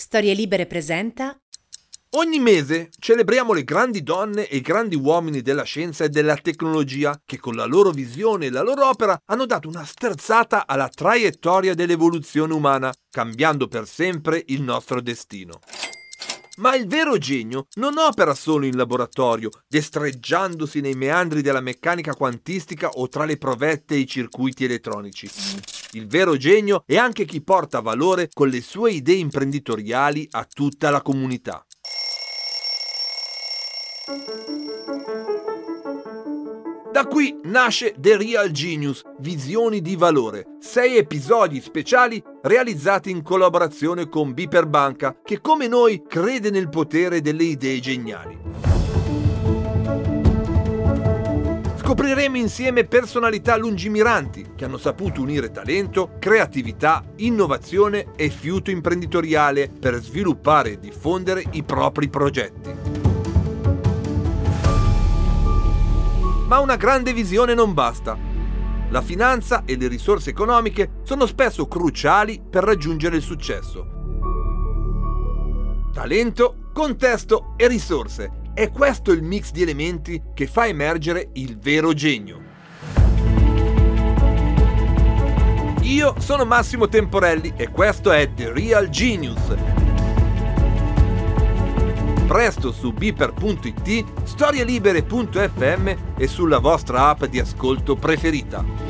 Storie Libere presenta Ogni mese celebriamo le grandi donne e i grandi uomini della scienza e della tecnologia che con la loro visione e la loro opera hanno dato una sterzata alla traiettoria dell'evoluzione umana, cambiando per sempre il nostro destino. Ma il vero genio non opera solo in laboratorio, destreggiandosi nei meandri della meccanica quantistica o tra le provette e i circuiti elettronici. Il vero genio è anche chi porta valore con le sue idee imprenditoriali a tutta la comunità. Da qui nasce The Real Genius, Visioni di Valore, sei episodi speciali realizzati in collaborazione con Biper Banca, che come noi crede nel potere delle idee geniali. Scopriremo insieme personalità lungimiranti che hanno saputo unire talento, creatività, innovazione e fiuto imprenditoriale per sviluppare e diffondere i propri progetti. Ma una grande visione non basta. La finanza e le risorse economiche sono spesso cruciali per raggiungere il successo. Talento, contesto e risorse. È questo il mix di elementi che fa emergere il vero genio. Io sono Massimo Temporelli e questo è The Real Genius presto su beeper.it, storielibere.fm e sulla vostra app di ascolto preferita.